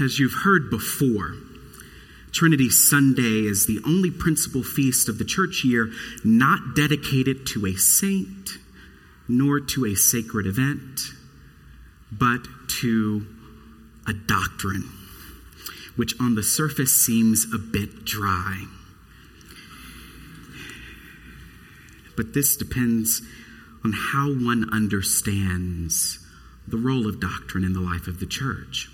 as you've heard before, Trinity Sunday is the only principal feast of the church year not dedicated to a saint nor to a sacred event, but to a doctrine, which on the surface seems a bit dry. But this depends on how one understands the role of doctrine in the life of the church.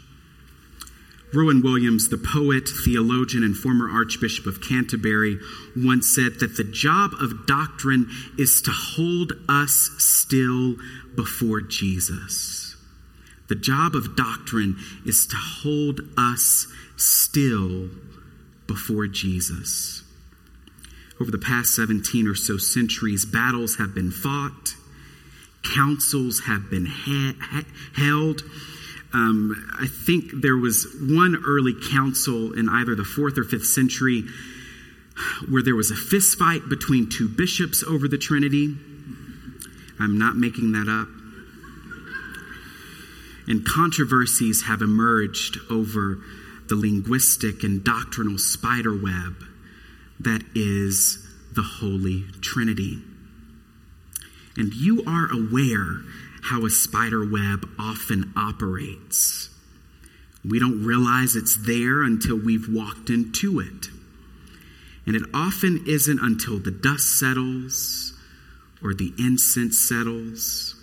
Rowan Williams, the poet, theologian, and former Archbishop of Canterbury, once said that the job of doctrine is to hold us still before Jesus. The job of doctrine is to hold us still before Jesus. Over the past 17 or so centuries, battles have been fought, councils have been ha- held. Um, I think there was one early council in either the fourth or fifth century where there was a fist fight between two bishops over the Trinity. I'm not making that up. And controversies have emerged over the linguistic and doctrinal spiderweb that is the Holy Trinity. And you are aware how a spider web often operates. We don't realize it's there until we've walked into it. And it often isn't until the dust settles or the incense settles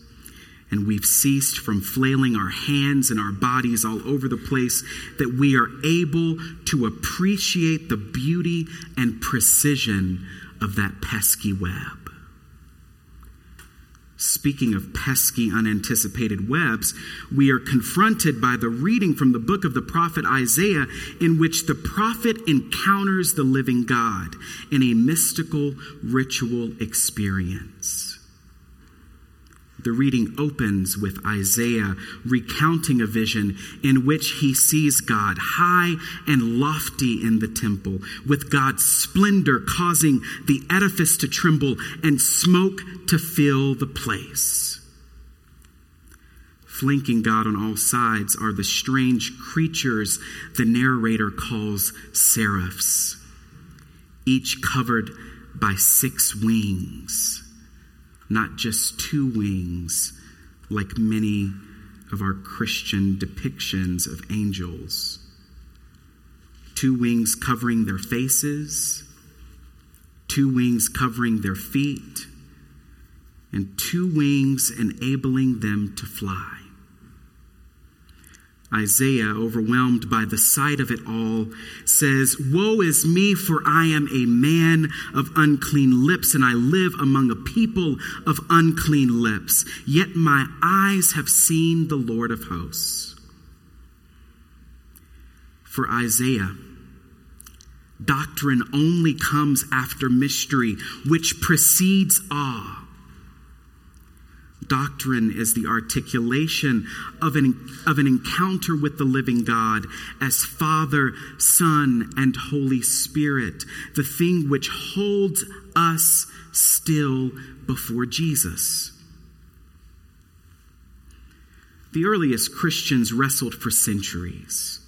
and we've ceased from flailing our hands and our bodies all over the place, that we are able to appreciate the beauty and precision of that pesky web. Speaking of pesky, unanticipated webs, we are confronted by the reading from the book of the prophet Isaiah, in which the prophet encounters the living God in a mystical ritual experience. The reading opens with Isaiah recounting a vision in which he sees God high and lofty in the temple, with God's splendor causing the edifice to tremble and smoke to fill the place. Flanking God on all sides are the strange creatures the narrator calls seraphs, each covered by six wings not just two wings, like many of our Christian depictions of angels. Two wings covering their faces, two wings covering their feet, and two wings enabling them to fly. Isaiah, overwhelmed by the sight of it all, says, Woe is me, for I am a man of unclean lips, and I live among a people of unclean lips. Yet my eyes have seen the Lord of hosts. For Isaiah, doctrine only comes after mystery, which precedes awe. Doctrine is the articulation of an, of an encounter with the living God as Father, Son, and Holy Spirit, the thing which holds us still before Jesus. The earliest Christians wrestled for centuries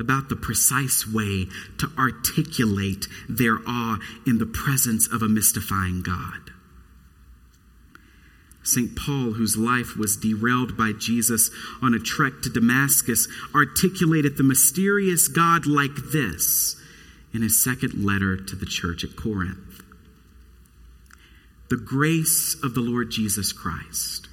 about the precise way to articulate their awe in the presence of a mystifying God. St. Paul, whose life was derailed by Jesus on a trek to Damascus, articulated the mysterious God like this in his second letter to the church at Corinth. The grace of the Lord Jesus Christ,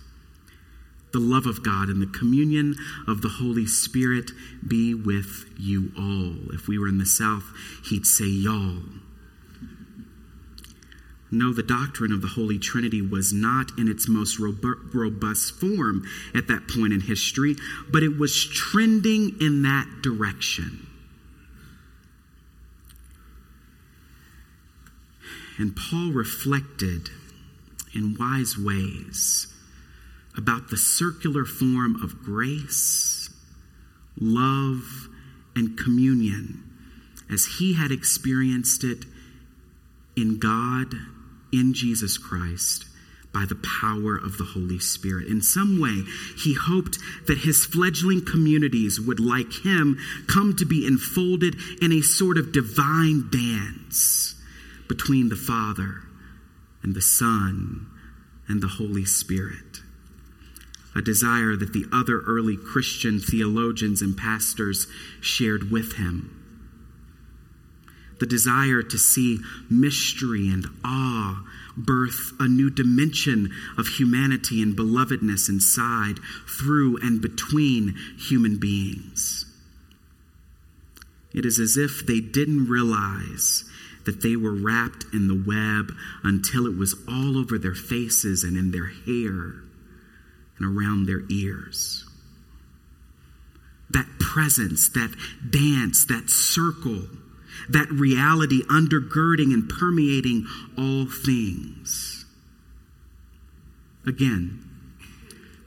the love of God, and the communion of the Holy Spirit be with you all. If we were in the South, he'd say y'all. No, the doctrine of the Holy Trinity was not in its most robust form at that point in history, but it was trending in that direction. And Paul reflected in wise ways about the circular form of grace, love, and communion as he had experienced it in God in Jesus Christ by the power of the Holy Spirit. In some way, he hoped that his fledgling communities would, like him, come to be enfolded in a sort of divine dance between the Father and the Son and the Holy Spirit. A desire that the other early Christian theologians and pastors shared with him the desire to see mystery and awe birth a new dimension of humanity and belovedness inside, through, and between human beings. It is as if they didn't realize that they were wrapped in the web until it was all over their faces and in their hair and around their ears. That presence, that dance, that circle that reality undergirding and permeating all things. Again,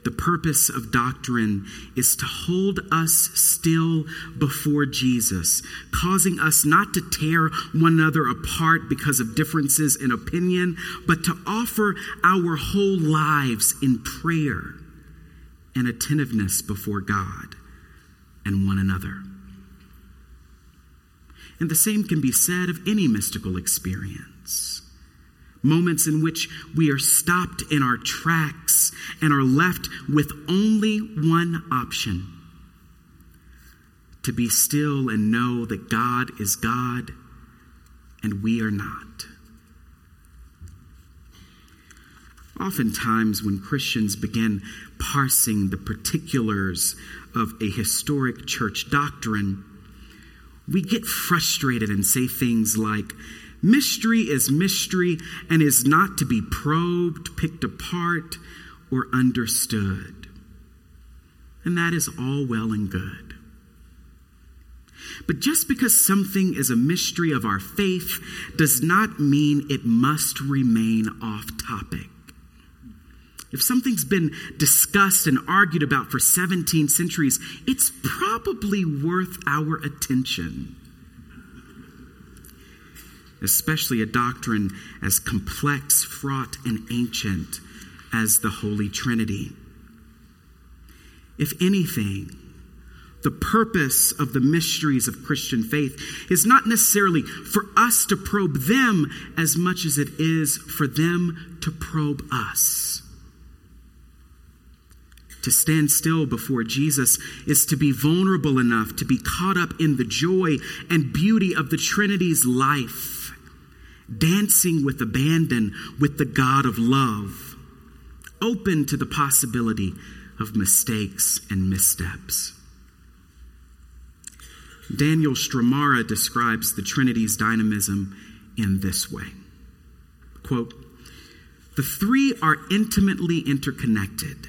the purpose of doctrine is to hold us still before Jesus, causing us not to tear one another apart because of differences in opinion, but to offer our whole lives in prayer and attentiveness before God and one another. And the same can be said of any mystical experience. Moments in which we are stopped in our tracks and are left with only one option to be still and know that God is God and we are not. Oftentimes, when Christians begin parsing the particulars of a historic church doctrine, we get frustrated and say things like, mystery is mystery and is not to be probed, picked apart, or understood. And that is all well and good. But just because something is a mystery of our faith does not mean it must remain off topic. If something's been discussed and argued about for 17 centuries, it's probably worth our attention. Especially a doctrine as complex, fraught, and ancient as the Holy Trinity. If anything, the purpose of the mysteries of Christian faith is not necessarily for us to probe them as much as it is for them to probe us. To stand still before Jesus is to be vulnerable enough to be caught up in the joy and beauty of the Trinity's life, dancing with abandon with the God of love, open to the possibility of mistakes and missteps. Daniel Stramara describes the Trinity's dynamism in this way quote, The three are intimately interconnected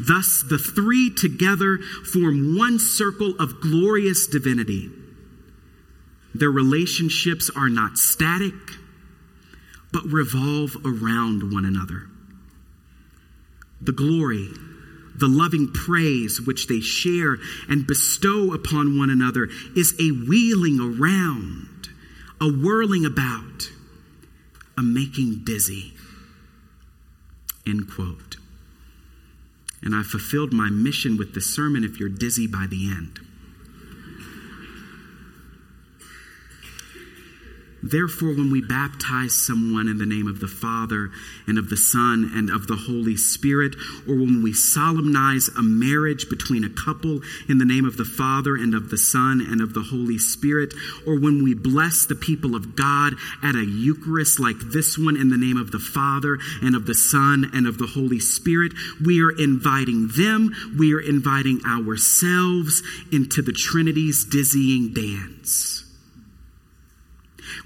Thus, the three together form one circle of glorious divinity. Their relationships are not static, but revolve around one another. The glory, the loving praise which they share and bestow upon one another is a wheeling around, a whirling about, a making dizzy. End quote and I fulfilled my mission with the sermon if you're dizzy by the end. Therefore, when we baptize someone in the name of the Father and of the Son and of the Holy Spirit, or when we solemnize a marriage between a couple in the name of the Father and of the Son and of the Holy Spirit, or when we bless the people of God at a Eucharist like this one in the name of the Father and of the Son and of the Holy Spirit, we are inviting them, we are inviting ourselves into the Trinity's dizzying dance.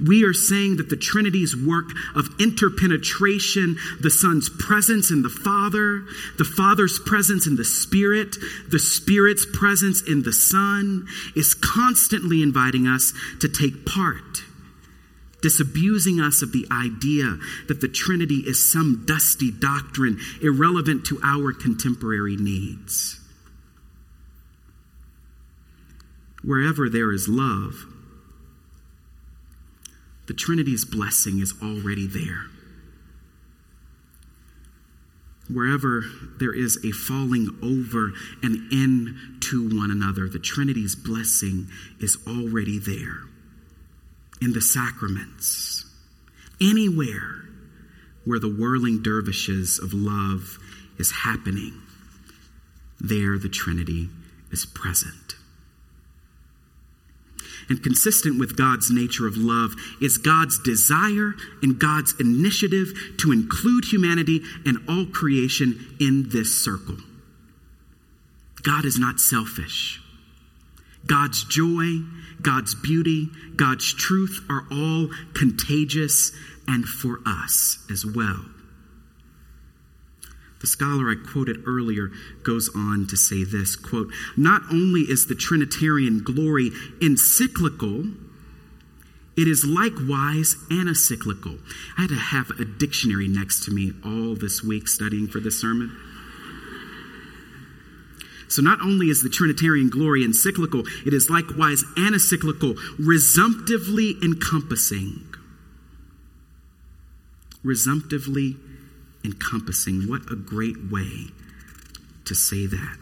We are saying that the Trinity's work of interpenetration, the Son's presence in the Father, the Father's presence in the Spirit, the Spirit's presence in the Son, is constantly inviting us to take part, disabusing us of the idea that the Trinity is some dusty doctrine irrelevant to our contemporary needs. Wherever there is love, the Trinity's blessing is already there. Wherever there is a falling over and into one another, the Trinity's blessing is already there in the sacraments. Anywhere where the whirling dervishes of love is happening, there the Trinity is present. And consistent with God's nature of love is God's desire and God's initiative to include humanity and all creation in this circle. God is not selfish. God's joy, God's beauty, God's truth are all contagious and for us as well. The scholar I quoted earlier goes on to say this quote, Not only is the Trinitarian glory encyclical, it is likewise anacyclical. I had to have a dictionary next to me all this week studying for this sermon. So, not only is the Trinitarian glory encyclical, it is likewise anacyclical, resumptively encompassing. Resumptively encompassing. What a great way to say that.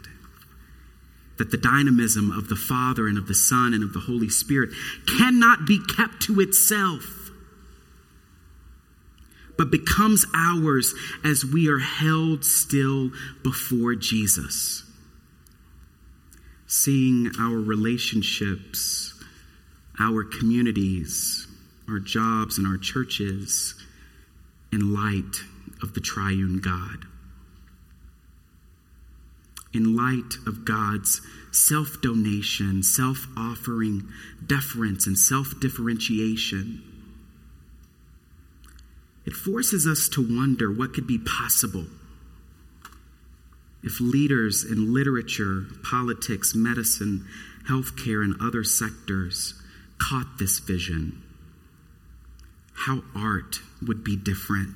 That the dynamism of the Father and of the Son and of the Holy Spirit cannot be kept to itself, but becomes ours as we are held still before Jesus. Seeing our relationships, our communities, our jobs, and our churches in light of the triune God. In light of God's self donation, self offering, deference, and self differentiation, it forces us to wonder what could be possible if leaders in literature, politics, medicine, healthcare, and other sectors caught this vision. How art would be different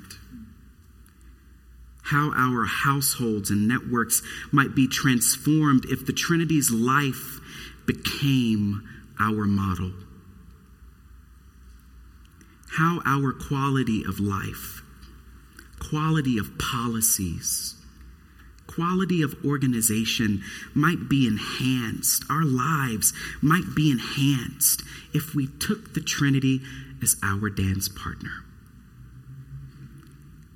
how our households and networks might be transformed if the Trinity's life became our model. How our quality of life, quality of policies, quality of organization might be enhanced. Our lives might be enhanced if we took the Trinity as our dance partner.